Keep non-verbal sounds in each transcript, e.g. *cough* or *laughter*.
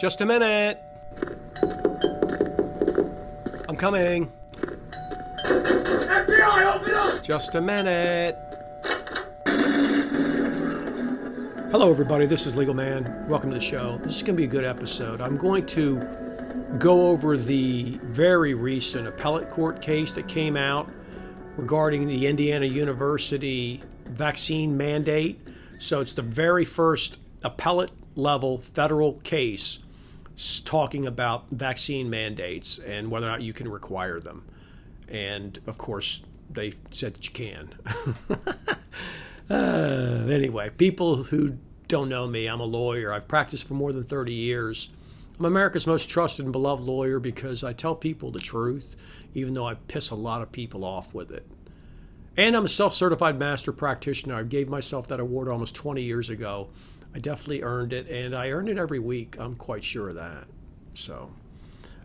Just a minute. I'm coming. FBI, open up! Just a minute. Hello, everybody. This is Legal Man. Welcome to the show. This is going to be a good episode. I'm going to go over the very recent appellate court case that came out regarding the Indiana University vaccine mandate. So it's the very first appellate level federal case talking about vaccine mandates and whether or not you can require them. And of course, they said that you can. *laughs* uh, anyway, people who don't know me, I'm a lawyer. I've practiced for more than 30 years. I'm America's most trusted and beloved lawyer because I tell people the truth, even though I piss a lot of people off with it. And I'm a self certified master practitioner. I gave myself that award almost 20 years ago. I definitely earned it, and I earn it every week. I'm quite sure of that. So, all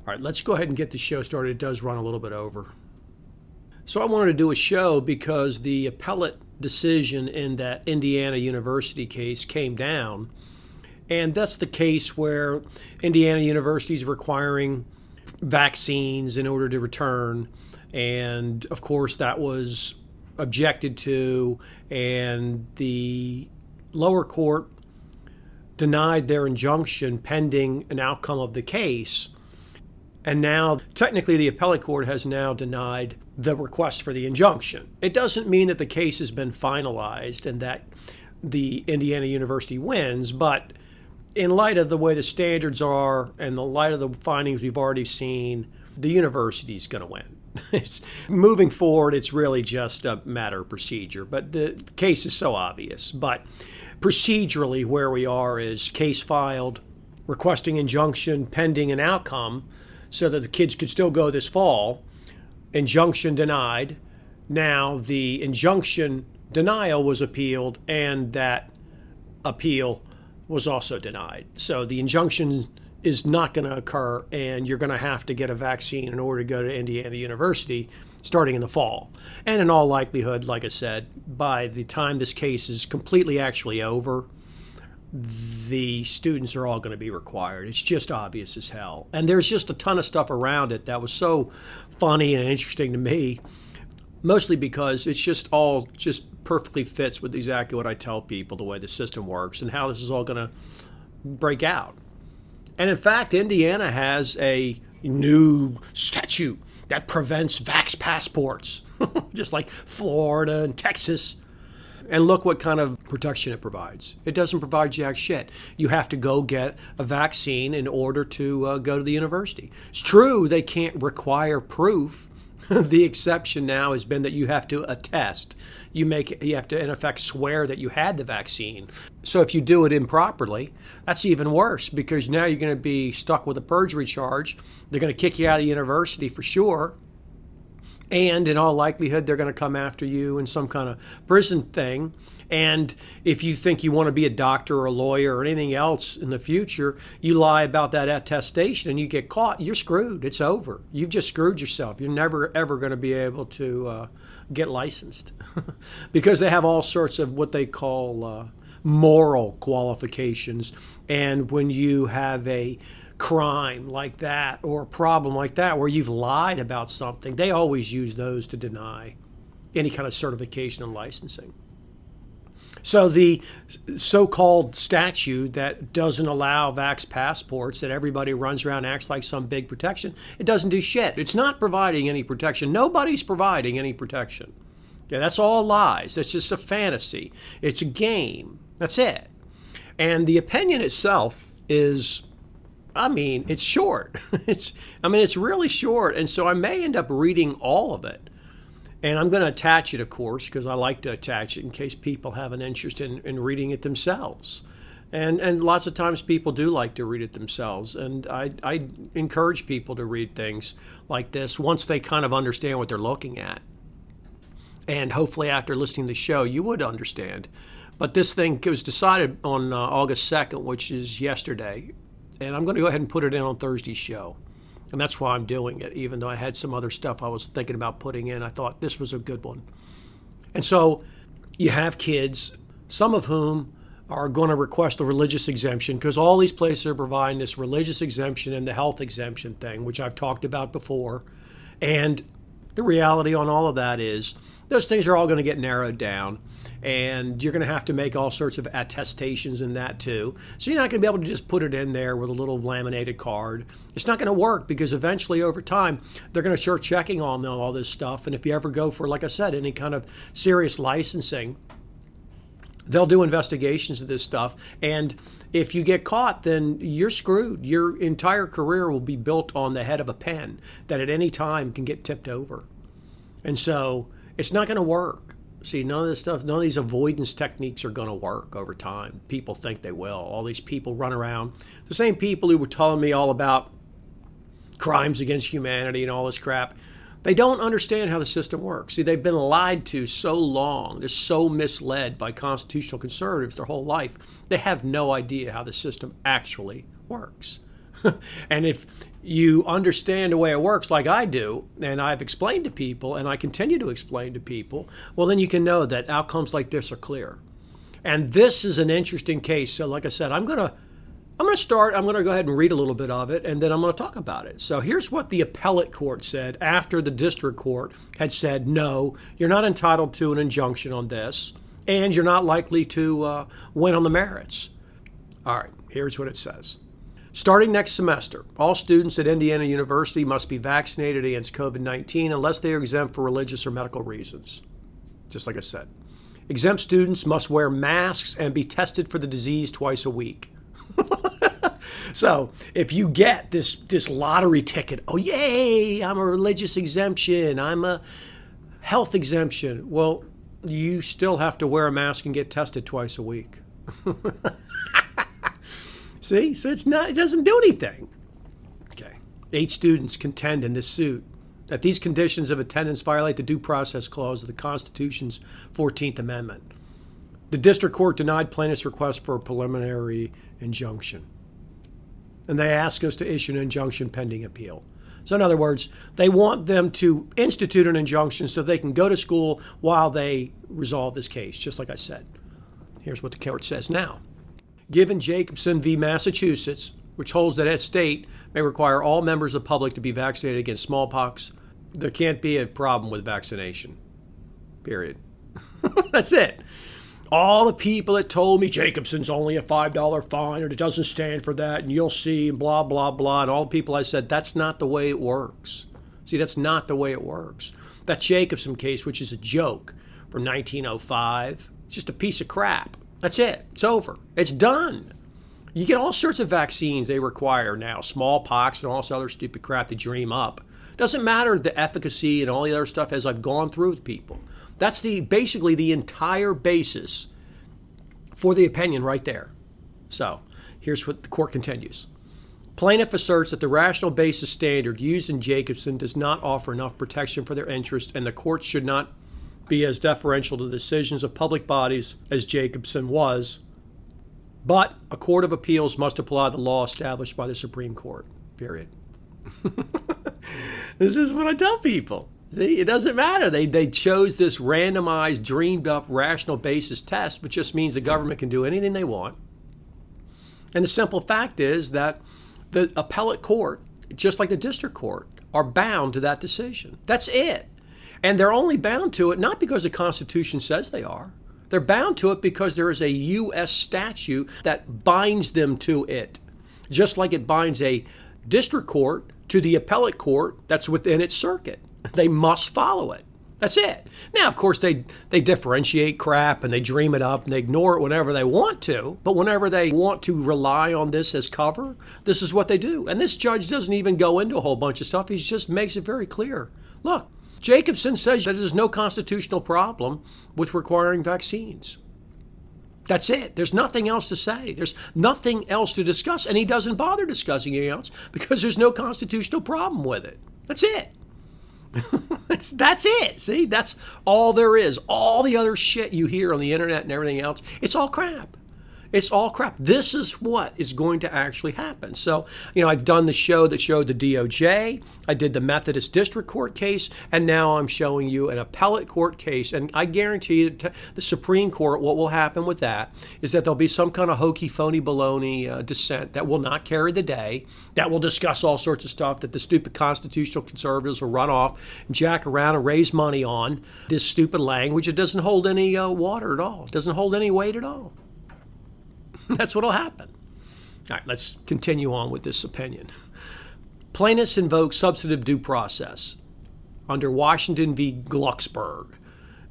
right, let's go ahead and get the show started. It does run a little bit over. So, I wanted to do a show because the appellate decision in that Indiana University case came down. And that's the case where Indiana University is requiring vaccines in order to return. And of course, that was objected to, and the lower court denied their injunction pending an outcome of the case. And now, technically, the appellate court has now denied the request for the injunction. It doesn't mean that the case has been finalized and that the Indiana University wins, but in light of the way the standards are and the light of the findings we've already seen, the university is going to win. *laughs* It's moving forward. It's really just a matter of procedure, but the case is so obvious. But procedurally, where we are is case filed, requesting injunction pending an outcome, so that the kids could still go this fall. Injunction denied. Now the injunction denial was appealed, and that appeal was also denied. So the injunction is not going to occur, and you're going to have to get a vaccine in order to go to Indiana University starting in the fall. And in all likelihood, like I said, by the time this case is completely actually over, the students are all going to be required. It's just obvious as hell. And there's just a ton of stuff around it that was so funny and interesting to me, mostly because it's just all just perfectly fits with exactly what I tell people the way the system works and how this is all going to break out. And in fact, Indiana has a new statute that prevents vax passports, *laughs* just like Florida and Texas. And look what kind of protection it provides. It doesn't provide jack shit. You have to go get a vaccine in order to uh, go to the university. It's true they can't require proof. *laughs* the exception now has been that you have to attest. You make you have to in effect swear that you had the vaccine. So if you do it improperly, that's even worse because now you're going to be stuck with a perjury charge. They're going to kick you out of the university for sure and in all likelihood they're going to come after you in some kind of prison thing and if you think you want to be a doctor or a lawyer or anything else in the future you lie about that attestation and you get caught you're screwed it's over. You've just screwed yourself. You're never ever going to be able to uh, get licensed. *laughs* Because they have all sorts of what they call uh, moral qualifications. And when you have a crime like that or a problem like that where you've lied about something, they always use those to deny any kind of certification and licensing. So the so-called statute that doesn't allow vax passports that everybody runs around acts like some big protection, it doesn't do shit. It's not providing any protection. Nobody's providing any protection. That's all lies. That's just a fantasy. It's a game. That's it. And the opinion itself is I mean, it's short. *laughs* It's I mean, it's really short, and so I may end up reading all of it. And I'm going to attach it, of course, because I like to attach it in case people have an interest in, in reading it themselves. And and lots of times people do like to read it themselves, and I I encourage people to read things like this once they kind of understand what they're looking at. And hopefully, after listening to the show, you would understand. But this thing was decided on uh, August 2nd, which is yesterday, and I'm going to go ahead and put it in on Thursday's show. And that's why I'm doing it, even though I had some other stuff I was thinking about putting in. I thought this was a good one. And so you have kids, some of whom are going to request a religious exemption because all these places are providing this religious exemption and the health exemption thing, which I've talked about before. And the reality on all of that is those things are all going to get narrowed down and you're going to have to make all sorts of attestations in that too. So you're not going to be able to just put it in there with a little laminated card. It's not going to work because eventually, over time, they're going to start checking on all this stuff. And if you ever go for, like I said, any kind of serious licensing, they'll do investigations of this stuff. And if you get caught, then you're screwed. Your entire career will be built on the head of a pen that at any time can get tipped over. And so it's not going to work. See, none of this stuff, none of these avoidance techniques are going to work over time. People think they will. All these people run around. The same people who were telling me all about crimes against humanity and all this crap, they don't understand how the system works. See, they've been lied to so long. They're so misled by constitutional conservatives their whole life. They have no idea how the system actually works. *laughs* and if you understand the way it works like I do, and I've explained to people, and I continue to explain to people, well, then you can know that outcomes like this are clear. And this is an interesting case. So, like I said, I'm going to. I'm going to start. I'm going to go ahead and read a little bit of it, and then I'm going to talk about it. So, here's what the appellate court said after the district court had said, no, you're not entitled to an injunction on this, and you're not likely to uh, win on the merits. All right, here's what it says. Starting next semester, all students at Indiana University must be vaccinated against COVID 19 unless they are exempt for religious or medical reasons. Just like I said. Exempt students must wear masks and be tested for the disease twice a week. *laughs* so if you get this this lottery ticket, oh yay, I'm a religious exemption, I'm a health exemption. Well, you still have to wear a mask and get tested twice a week. *laughs* See, so it's not, it doesn't do anything. Okay. Eight students contend in this suit that these conditions of attendance violate the due process clause of the Constitution's 14th Amendment. The district court denied plaintiff's request for a preliminary injunction. And they ask us to issue an injunction pending appeal. So, in other words, they want them to institute an injunction so they can go to school while they resolve this case, just like I said. Here's what the court says now given Jacobson v. Massachusetts, which holds that a state may require all members of the public to be vaccinated against smallpox, there can't be a problem with vaccination. Period. *laughs* That's it. All the people that told me Jacobson's only a $5 fine or it doesn't stand for that and you'll see and blah, blah, blah. And all the people I said, that's not the way it works. See, that's not the way it works. That Jacobson case, which is a joke from 1905, it's just a piece of crap. That's it. It's over. It's done. You get all sorts of vaccines they require now, smallpox and all this other stupid crap they dream up. Doesn't matter the efficacy and all the other stuff as I've gone through with people. That's the basically the entire basis for the opinion right there. So here's what the court continues. Plaintiff asserts that the rational basis standard used in Jacobson does not offer enough protection for their interest, and the court should not be as deferential to decisions of public bodies as Jacobson was, but a court of appeals must apply the law established by the Supreme Court. Period. *laughs* this is what I tell people. See, it doesn't matter. They, they chose this randomized, dreamed up, rational basis test, which just means the government can do anything they want. And the simple fact is that the appellate court, just like the district court, are bound to that decision. That's it. And they're only bound to it not because the Constitution says they are. They're bound to it because there is a U.S. statute that binds them to it, just like it binds a district court to the appellate court that's within its circuit. They must follow it. That's it. Now, of course, they they differentiate crap and they dream it up and they ignore it whenever they want to. But whenever they want to rely on this as cover, this is what they do. And this judge doesn't even go into a whole bunch of stuff. He just makes it very clear. Look, Jacobson says that there's no constitutional problem with requiring vaccines. That's it. There's nothing else to say. There's nothing else to discuss. And he doesn't bother discussing anything else because there's no constitutional problem with it. That's it. *laughs* that's, that's it. See, that's all there is. All the other shit you hear on the internet and everything else, it's all crap. It's all crap. This is what is going to actually happen. So, you know, I've done the show that showed the DOJ, I did the Methodist District Court case, and now I'm showing you an appellate court case. And I guarantee that the Supreme Court, what will happen with that is that there'll be some kind of hokey, phony, baloney uh, dissent that will not carry the day, that will discuss all sorts of stuff that the stupid constitutional conservatives will run off and jack around and raise money on. This stupid language, it doesn't hold any uh, water at all, it doesn't hold any weight at all. *laughs* That's what'll happen. All right, let's continue on with this opinion. Plaintiffs invoke substantive due process under Washington v. Glucksberg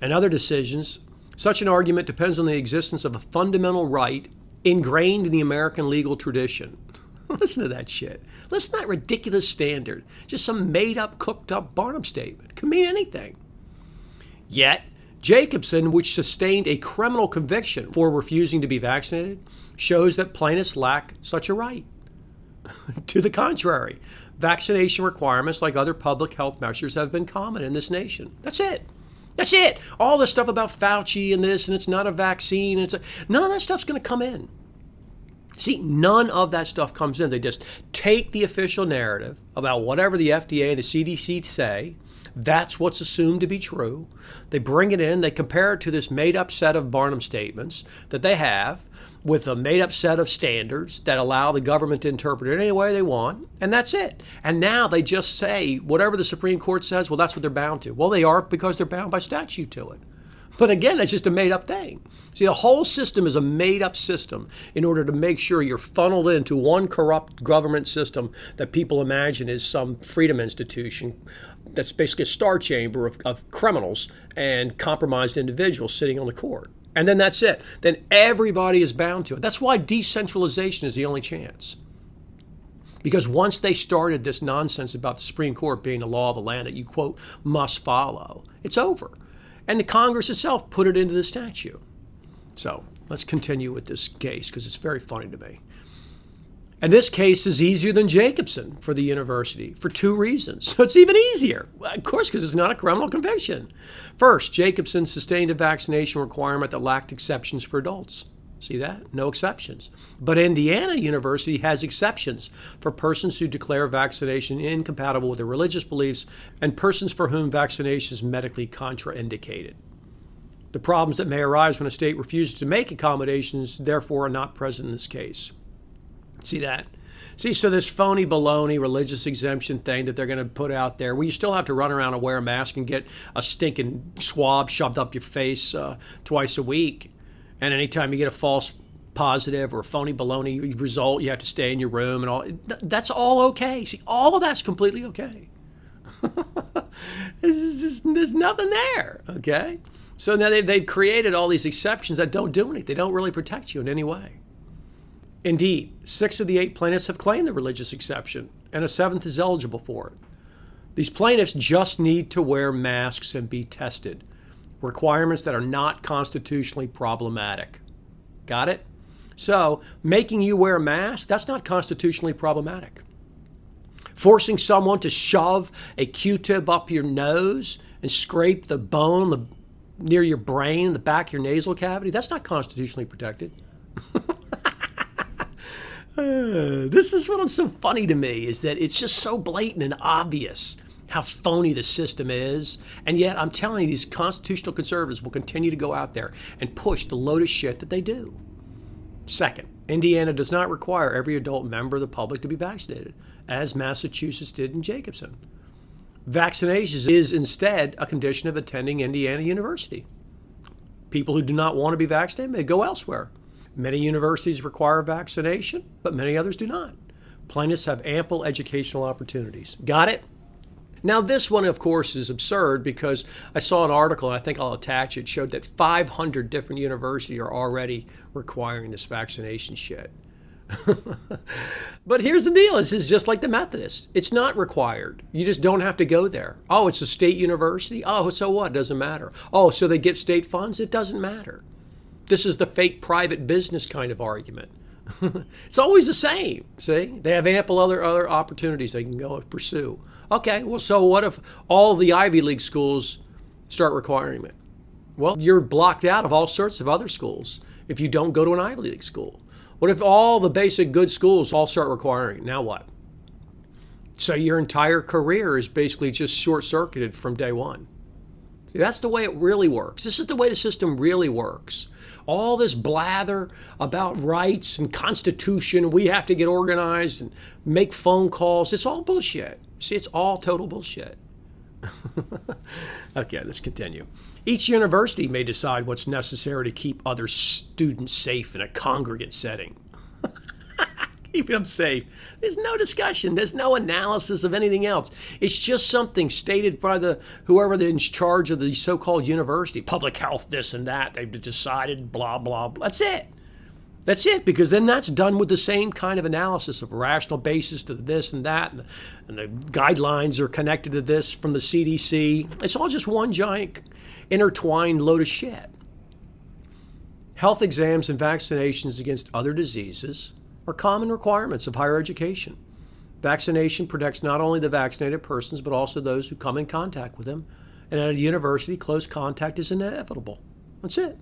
and other decisions. Such an argument depends on the existence of a fundamental right ingrained in the American legal tradition. *laughs* Listen to that shit. Listen to that ridiculous standard. Just some made up, cooked up Barnum statement. Can mean anything. Yet, Jacobson, which sustained a criminal conviction for refusing to be vaccinated, shows that plaintiffs lack such a right. *laughs* to the contrary, vaccination requirements, like other public health measures, have been common in this nation. That's it. That's it. All this stuff about Fauci and this, and it's not a vaccine. And it's a, none of that stuff's going to come in. See, none of that stuff comes in. They just take the official narrative about whatever the FDA and the CDC say. That's what's assumed to be true. They bring it in, they compare it to this made up set of Barnum statements that they have, with a made up set of standards that allow the government to interpret it any way they want, and that's it. And now they just say whatever the Supreme Court says, well, that's what they're bound to. Well, they are because they're bound by statute to it. But again, it's just a made up thing. See, the whole system is a made up system in order to make sure you're funneled into one corrupt government system that people imagine is some freedom institution that's basically a star chamber of, of criminals and compromised individuals sitting on the court. And then that's it. Then everybody is bound to it. That's why decentralization is the only chance. Because once they started this nonsense about the Supreme Court being the law of the land that you, quote, must follow, it's over. And the Congress itself put it into the statute. So let's continue with this case because it's very funny to me. And this case is easier than Jacobson for the university for two reasons. *laughs* So it's even easier, of course, because it's not a criminal conviction. First, Jacobson sustained a vaccination requirement that lacked exceptions for adults. See that? No exceptions. But Indiana University has exceptions for persons who declare vaccination incompatible with their religious beliefs and persons for whom vaccination is medically contraindicated. The problems that may arise when a state refuses to make accommodations, therefore, are not present in this case. See that? See, so this phony baloney religious exemption thing that they're going to put out there, where you still have to run around and wear a mask and get a stinking swab shoved up your face uh, twice a week, and anytime you get a false positive or a phony baloney result, you have to stay in your room and all. That's all okay. See, all of that's completely okay. *laughs* just, there's nothing there. Okay. So now they've, they've created all these exceptions that don't do anything. They don't really protect you in any way. Indeed, six of the eight plaintiffs have claimed the religious exception, and a seventh is eligible for it. These plaintiffs just need to wear masks and be tested, requirements that are not constitutionally problematic. Got it? So, making you wear a mask, that's not constitutionally problematic. Forcing someone to shove a Q tip up your nose and scrape the bone the, near your brain, the back of your nasal cavity, that's not constitutionally protected. *laughs* *sighs* This is what's so funny to me is that it's just so blatant and obvious how phony the system is. And yet, I'm telling you, these constitutional conservatives will continue to go out there and push the load of shit that they do. Second, Indiana does not require every adult member of the public to be vaccinated, as Massachusetts did in Jacobson. Vaccination is instead a condition of attending Indiana University. People who do not want to be vaccinated may go elsewhere. Many universities require vaccination, but many others do not. Plaintiffs have ample educational opportunities. Got it? Now, this one, of course, is absurd because I saw an article, and I think I'll attach it, showed that 500 different universities are already requiring this vaccination shit. *laughs* but here's the deal this is just like the Methodists. It's not required. You just don't have to go there. Oh, it's a state university? Oh, so what? Doesn't matter. Oh, so they get state funds? It doesn't matter. This is the fake private business kind of argument. *laughs* it's always the same. See, they have ample other other opportunities they can go and pursue. Okay, well, so what if all the Ivy League schools start requiring it? Well, you're blocked out of all sorts of other schools. if you don't go to an Ivy League school? What if all the basic good schools all start requiring? It? Now what? So your entire career is basically just short circuited from day one. See, that's the way it really works. This is the way the system really works. All this blather about rights and constitution, we have to get organized and make phone calls, it's all bullshit. See, it's all total bullshit. *laughs* okay, let's continue. Each university may decide what's necessary to keep other students safe in a congregate setting. *laughs* keeping them safe. There's no discussion. There's no analysis of anything else. It's just something stated by the whoever in charge of the so-called university, public health, this and that. They've decided, blah blah. blah. That's it. That's it, because then that's done with the same kind of analysis of rational basis to this and that, and the, and the guidelines are connected to this from the CDC. It's all just one giant intertwined load of shit. Health exams and vaccinations against other diseases are common requirements of higher education. Vaccination protects not only the vaccinated persons, but also those who come in contact with them. And at a university, close contact is inevitable. That's it.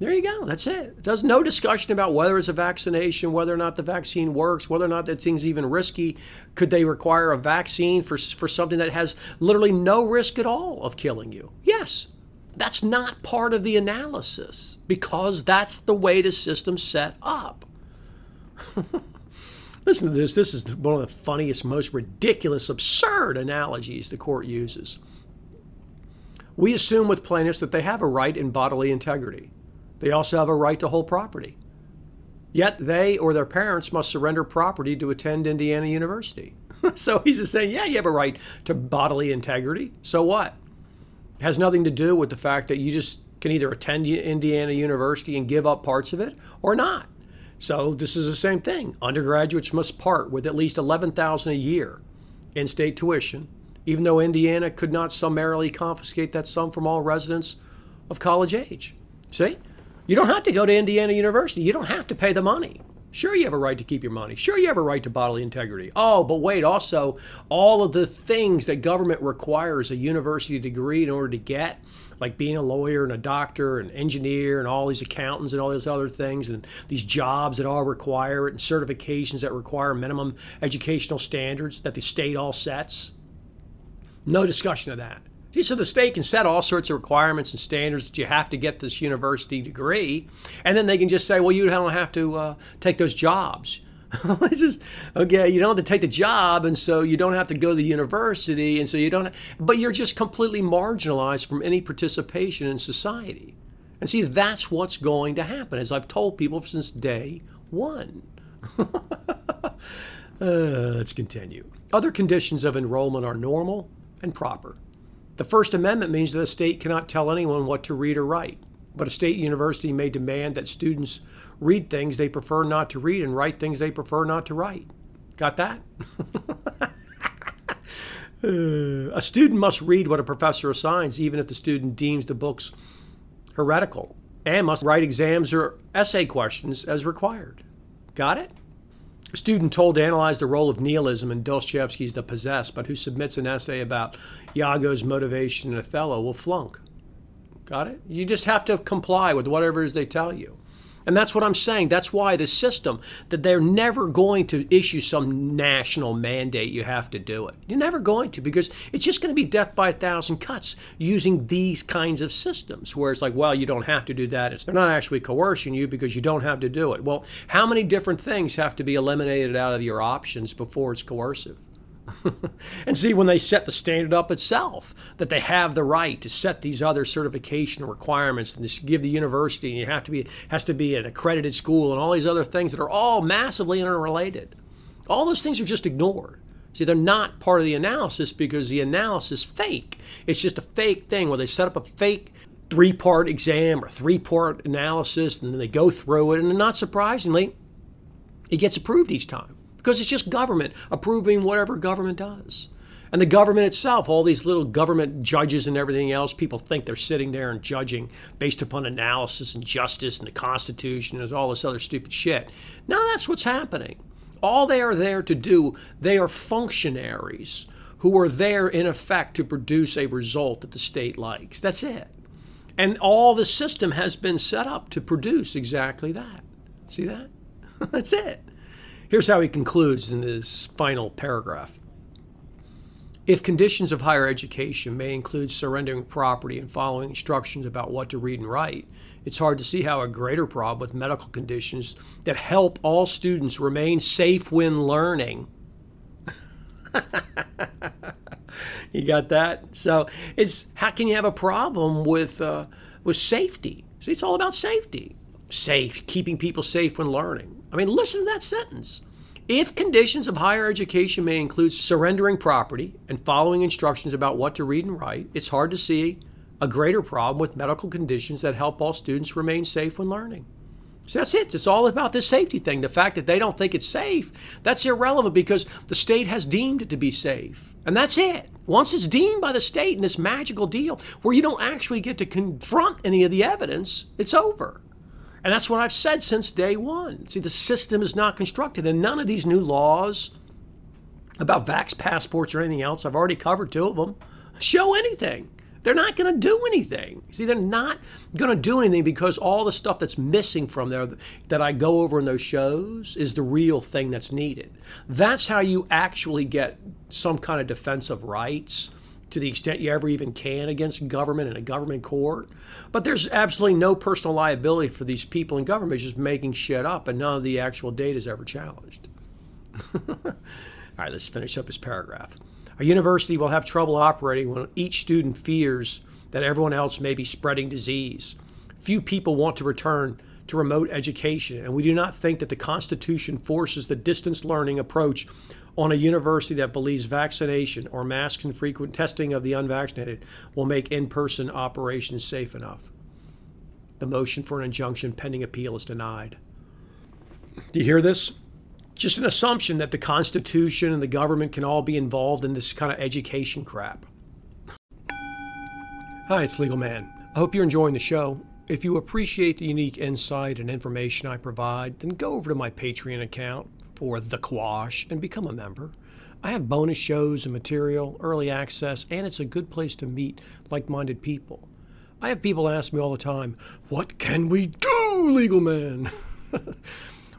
There you go. That's it. There's no discussion about whether it's a vaccination, whether or not the vaccine works, whether or not that thing's even risky. Could they require a vaccine for, for something that has literally no risk at all of killing you? Yes. That's not part of the analysis because that's the way the system's set up. *laughs* Listen to this. This is one of the funniest, most ridiculous, absurd analogies the court uses. We assume with plaintiffs that they have a right in bodily integrity. They also have a right to hold property. Yet they or their parents must surrender property to attend Indiana University. *laughs* so he's just saying, yeah, you have a right to bodily integrity. So what? It has nothing to do with the fact that you just can either attend Indiana University and give up parts of it or not. So this is the same thing. Undergraduates must part with at least 11,000 a year in state tuition, even though Indiana could not summarily confiscate that sum from all residents of college age. See? You don't have to go to Indiana University. You don't have to pay the money. Sure, you have a right to keep your money. Sure, you have a right to bodily integrity. Oh, but wait, also, all of the things that government requires a university degree in order to get like being a lawyer and a doctor and engineer and all these accountants and all these other things and these jobs that all require it and certifications that require minimum educational standards that the state all sets. No discussion of that. See, so the state can set all sorts of requirements and standards that you have to get this university degree, and then they can just say, well, you don't have to uh, take those jobs. *laughs* it's just okay. You don't have to take the job, and so you don't have to go to the university, and so you don't. But you're just completely marginalized from any participation in society. And see, that's what's going to happen, as I've told people since day one. *laughs* uh, let's continue. Other conditions of enrollment are normal and proper. The First Amendment means that a state cannot tell anyone what to read or write, but a state university may demand that students read things they prefer not to read and write things they prefer not to write. Got that? *laughs* a student must read what a professor assigns, even if the student deems the books heretical, and must write exams or essay questions as required. Got it? A student told to analyze the role of nihilism in Dostoevsky's The Possessed, but who submits an essay about Iago's motivation in Othello will flunk. Got it? You just have to comply with whatever it is they tell you. And that's what I'm saying. That's why the system, that they're never going to issue some national mandate you have to do it. You're never going to because it's just going to be death by a thousand cuts using these kinds of systems where it's like, well, you don't have to do that. It's, they're not actually coercing you because you don't have to do it. Well, how many different things have to be eliminated out of your options before it's coercive? *laughs* and see when they set the standard up itself that they have the right to set these other certification requirements and to give the university and you have to be has to be an accredited school and all these other things that are all massively interrelated. All those things are just ignored. See they're not part of the analysis because the analysis is fake. It's just a fake thing where they set up a fake three part exam or three part analysis and then they go through it and not surprisingly it gets approved each time because it's just government approving whatever government does. And the government itself, all these little government judges and everything else, people think they're sitting there and judging based upon analysis and justice and the Constitution and all this other stupid shit. Now that's what's happening. All they are there to do, they are functionaries who are there in effect to produce a result that the state likes. That's it. And all the system has been set up to produce exactly that. See that? *laughs* That's it. Here's how he concludes in his final paragraph. If conditions of higher education may include surrendering property and following instructions about what to read and write, it's hard to see how a greater problem with medical conditions that help all students remain safe when learning. *laughs* you got that? So it's how can you have a problem with uh, with safety? See, it's all about safety. Safe, keeping people safe when learning. I mean, listen to that sentence. If conditions of higher education may include surrendering property and following instructions about what to read and write, it's hard to see a greater problem with medical conditions that help all students remain safe when learning. So that's it. It's all about this safety thing. The fact that they don't think it's safe, that's irrelevant because the state has deemed it to be safe. And that's it. Once it's deemed by the state in this magical deal where you don't actually get to confront any of the evidence, it's over. And that's what I've said since day one. See, the system is not constructed, and none of these new laws about vax passports or anything else, I've already covered two of them, show anything. They're not going to do anything. See, they're not going to do anything because all the stuff that's missing from there that I go over in those shows is the real thing that's needed. That's how you actually get some kind of defense of rights to the extent you ever even can against government in a government court. But there's absolutely no personal liability for these people in government just making shit up, and none of the actual data is ever challenged. *laughs* All right, let's finish up this paragraph. A university will have trouble operating when each student fears that everyone else may be spreading disease. Few people want to return to remote education, and we do not think that the Constitution forces the distance learning approach on a university that believes vaccination or masks and frequent testing of the unvaccinated will make in person operations safe enough. The motion for an injunction pending appeal is denied. Do you hear this? just an assumption that the Constitution and the government can all be involved in this kind of education crap. Hi, it's Legal Man. I hope you're enjoying the show. If you appreciate the unique insight and information I provide, then go over to my Patreon account for The Quash and become a member. I have bonus shows and material, early access, and it's a good place to meet like minded people. I have people ask me all the time, What can we do, legal man? *laughs*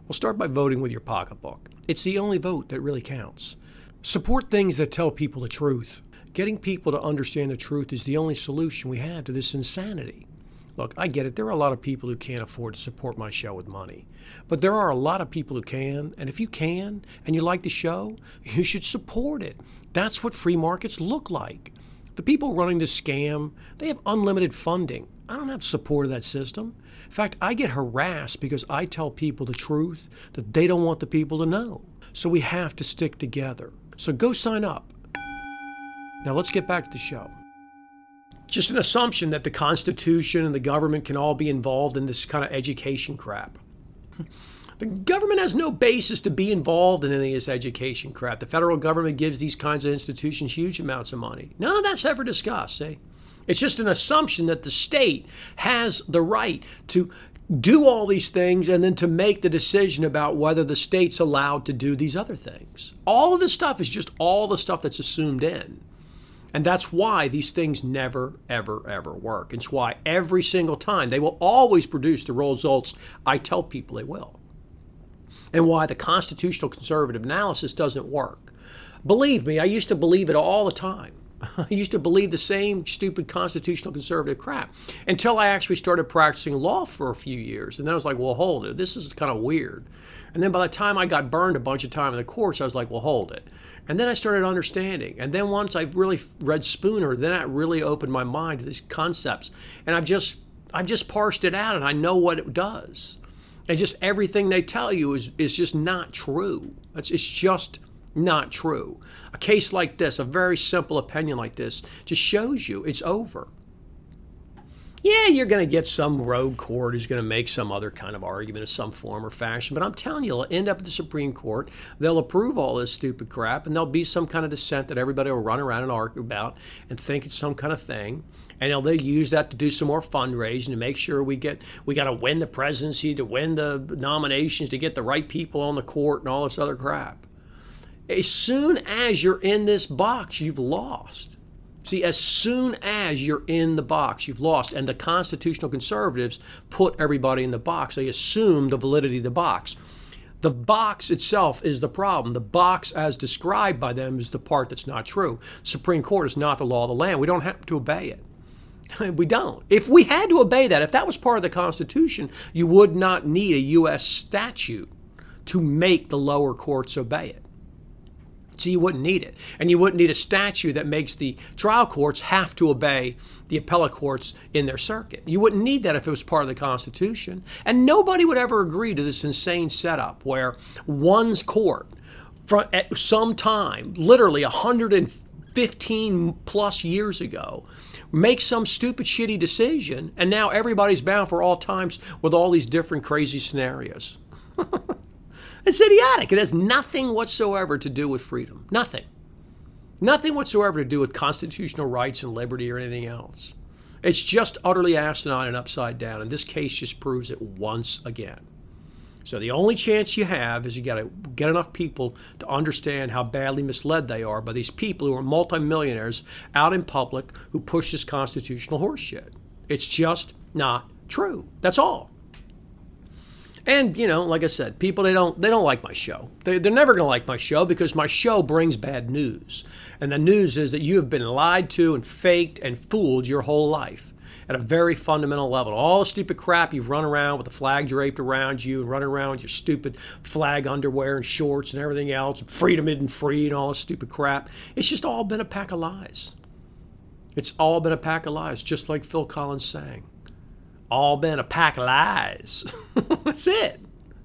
Well, start by voting with your pocketbook. It's the only vote that really counts. Support things that tell people the truth. Getting people to understand the truth is the only solution we have to this insanity. Look, I get it. There are a lot of people who can't afford to support my show with money. But there are a lot of people who can. And if you can and you like the show, you should support it. That's what free markets look like. The people running this scam, they have unlimited funding. I don't have support of that system. In fact, I get harassed because I tell people the truth that they don't want the people to know. So we have to stick together. So go sign up. Now let's get back to the show. Just an assumption that the Constitution and the government can all be involved in this kind of education crap. The government has no basis to be involved in any of this education crap. The federal government gives these kinds of institutions huge amounts of money. None of that's ever discussed, see? It's just an assumption that the state has the right to do all these things and then to make the decision about whether the state's allowed to do these other things. All of this stuff is just all the stuff that's assumed in. And that's why these things never, ever, ever work. It's why every single time they will always produce the results I tell people they will. And why the constitutional conservative analysis doesn't work. Believe me, I used to believe it all the time. *laughs* I used to believe the same stupid constitutional conservative crap until I actually started practicing law for a few years. And then I was like, well, hold it. This is kind of weird. And then by the time I got burned a bunch of time in the courts, I was like, well, hold it. And then I started understanding. And then once I really read Spooner, then that really opened my mind to these concepts. And I've just I've just parsed it out and I know what it does. And just everything they tell you is, is just not true. It's, it's just not true. A case like this, a very simple opinion like this, just shows you it's over. Yeah, you're going to get some rogue court who's going to make some other kind of argument in some form or fashion, but I'm telling you, it'll end up at the Supreme Court. They'll approve all this stupid crap, and there'll be some kind of dissent that everybody will run around and argue about and think it's some kind of thing. And they'll use that to do some more fundraising to make sure we get we got to win the presidency, to win the nominations, to get the right people on the court, and all this other crap. As soon as you're in this box, you've lost. See, as soon as you're in the box, you've lost. And the constitutional conservatives put everybody in the box. They assume the validity of the box. The box itself is the problem. The box, as described by them, is the part that's not true. Supreme Court is not the law of the land. We don't have to obey it. *laughs* We don't. If we had to obey that, if that was part of the Constitution, you would not need a U.S. statute to make the lower courts obey it. So you wouldn't need it. And you wouldn't need a statute that makes the trial courts have to obey the appellate courts in their circuit. You wouldn't need that if it was part of the Constitution. And nobody would ever agree to this insane setup where one's court, at some time, literally 115 plus years ago, makes some stupid, shitty decision, and now everybody's bound for all times with all these different crazy scenarios. *laughs* It's idiotic. It has nothing whatsoever to do with freedom. Nothing. Nothing whatsoever to do with constitutional rights and liberty or anything else. It's just utterly asinine and upside down. And this case just proves it once again. So the only chance you have is you got to get enough people to understand how badly misled they are by these people who are multimillionaires out in public who push this constitutional horseshit. It's just not true. That's all. And you know, like I said, people they don't they don't like my show. They, they're never going to like my show because my show brings bad news, and the news is that you have been lied to and faked and fooled your whole life at a very fundamental level. All the stupid crap you've run around with the flag draped around you and running around with your stupid flag underwear and shorts and everything else, freedom isn't free and all this stupid crap. It's just all been a pack of lies. It's all been a pack of lies, just like Phil Collins sang all been a pack of lies. *laughs* That's it.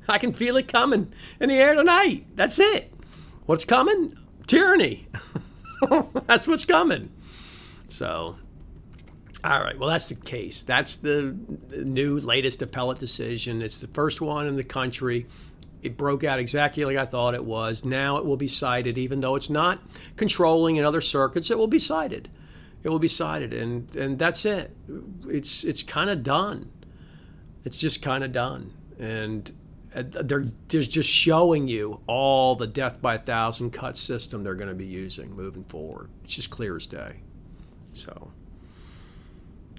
I can feel it coming in the air tonight. That's it. What's coming? Tyranny. *laughs* that's what's coming. So, all right. Well, that's the case. That's the new latest appellate decision. It's the first one in the country. It broke out exactly like I thought it was. Now it will be cited, even though it's not controlling in other circuits, it will be cited it will be cited, and and that's it. It's it's kind of done. It's just kind of done, and they're, they're just showing you all the death by a thousand cut system they're going to be using moving forward. It's just clear as day. So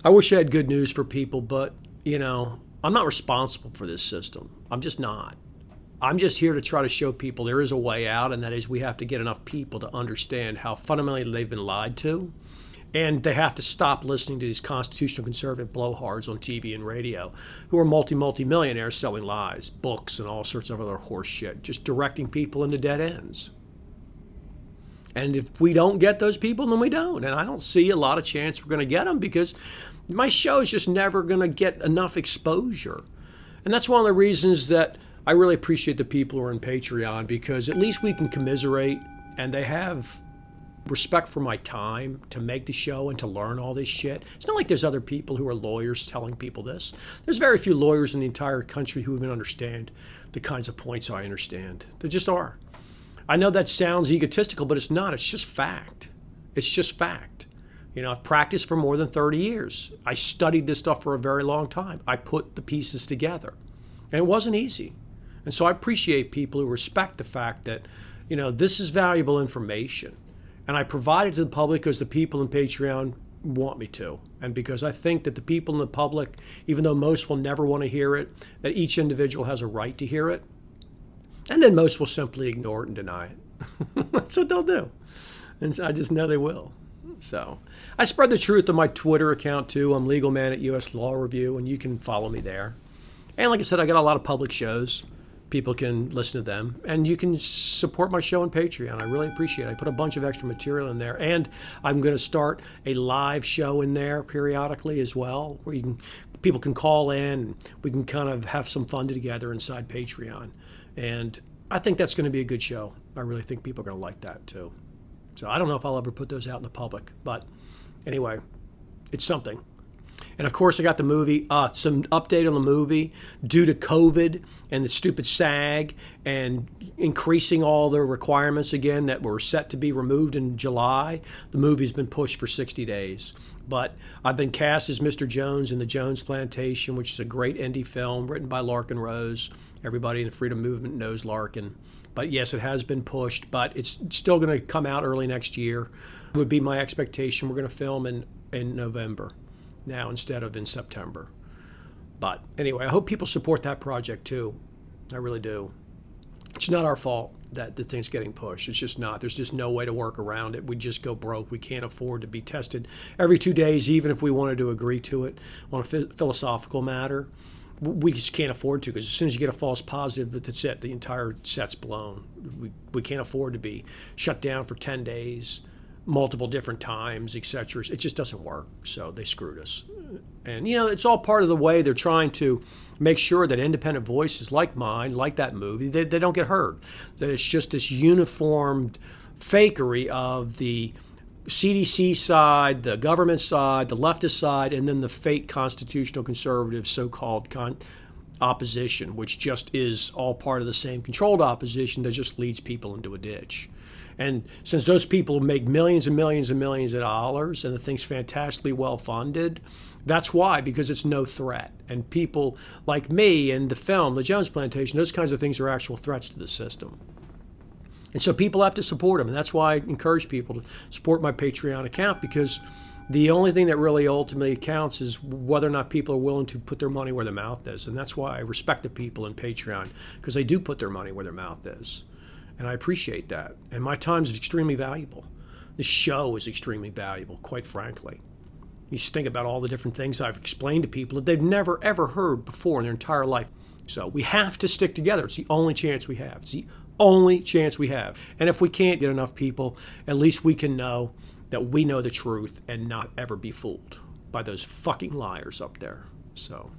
I wish I had good news for people, but you know I'm not responsible for this system. I'm just not. I'm just here to try to show people there is a way out, and that is we have to get enough people to understand how fundamentally they've been lied to and they have to stop listening to these constitutional conservative blowhards on TV and radio who are multi multi millionaires selling lies, books, and all sorts of other horse shit, just directing people into dead ends. And if we don't get those people, then we don't. And I don't see a lot of chance we're going to get them because my show is just never going to get enough exposure. And that's one of the reasons that I really appreciate the people who are on Patreon because at least we can commiserate and they have respect for my time to make the show and to learn all this shit. It's not like there's other people who are lawyers telling people this. There's very few lawyers in the entire country who even understand the kinds of points I understand. There just are. I know that sounds egotistical, but it's not. It's just fact. It's just fact. You know, I've practiced for more than 30 years. I studied this stuff for a very long time. I put the pieces together. And it wasn't easy. And so I appreciate people who respect the fact that, you know, this is valuable information and I provide it to the public because the people in Patreon want me to. And because I think that the people in the public, even though most will never want to hear it, that each individual has a right to hear it. And then most will simply ignore it and deny it. *laughs* That's what they'll do. And so I just know they will. So I spread the truth on my Twitter account too. I'm Legal Man at US Law Review, and you can follow me there. And like I said, I got a lot of public shows people can listen to them. And you can support my show on patreon. I really appreciate it. I put a bunch of extra material in there. And i'm going to start a live show in there periodically as well where you can people can call in we can kind of have some fun together inside patreon. And i think that's going to be a good show. I really think people are going to like that too. So i don't know if i'll ever put those out in the public but anyway it's something. And of course, I got the movie, uh, some update on the movie. Due to COVID and the stupid SAG and increasing all the requirements again that were set to be removed in July. The movie's been pushed for 60 days. But I've been cast as Mr. Jones in The Jones Plantation, which is a great indie film written by Larken Rose. Everybody in the freedom movement knows Larkin. But yes, it has been pushed, but it's still going to come out early next year. Would be my expectation. We're going to film in, in November now instead of in September. But anyway, I hope people support that project too. I really do. It's not our fault that the thing's getting pushed. It's just not. There's just no way to work around it. We just go broke. We can't afford to be tested every two days, even if we wanted to agree to it on a philosophical matter. We just can't afford to because as soon as you get a false positive, that's it. The entire set's blown. We, we can't afford to be shut down for 10 days, multiple different times, etc. It just doesn't work. So they screwed us. And, you know, it's all part of the way they're trying to make sure that independent voices like mine, like that movie, they, they don't get heard. That it's just this uniformed fakery of the CDC side, the government side, the leftist side, and then the fake constitutional conservative so called con- opposition, which just is all part of the same controlled opposition that just leads people into a ditch. And since those people make millions and millions and millions of dollars and the thing's fantastically well funded, that's why, because it's no threat. And people like me and the film, The Jones Plantation, those kinds of things are actual threats to the system. And so people have to support them. And that's why I encourage people to support my Patreon account because the only thing that really ultimately counts is whether or not people are willing to put their money where their mouth is. And that's why I respect the people in Patreon because they do put their money where their mouth is. And I appreciate that. And my time is extremely valuable. The show is extremely valuable, quite frankly. You think about all the different things I've explained to people that they've never ever heard before in their entire life. So we have to stick together. It's the only chance we have. It's the only chance we have. And if we can't get enough people, at least we can know that we know the truth and not ever be fooled by those fucking liars up there. So,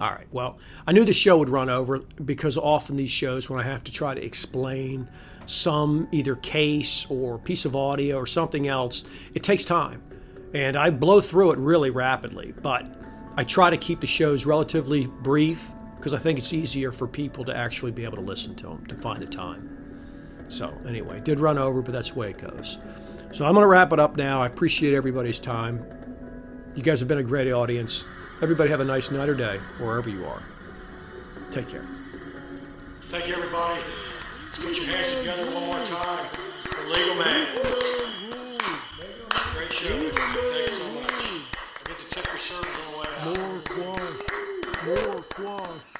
all right. Well, I knew the show would run over because often these shows, when I have to try to explain some either case or piece of audio or something else, it takes time and I blow through it really rapidly. But I try to keep the shows relatively brief because I think it's easier for people to actually be able to listen to them, to find the time. So, anyway, did run over, but that's the way it goes. So, I'm going to wrap it up now. I appreciate everybody's time. You guys have been a great audience. Everybody have a nice night or day, wherever you are. Take care. Thank you, everybody. Let's put your hands together one more time for Legal Man. Great show. Thanks so much. Forget to check your servers on the way out. More quash. More quash.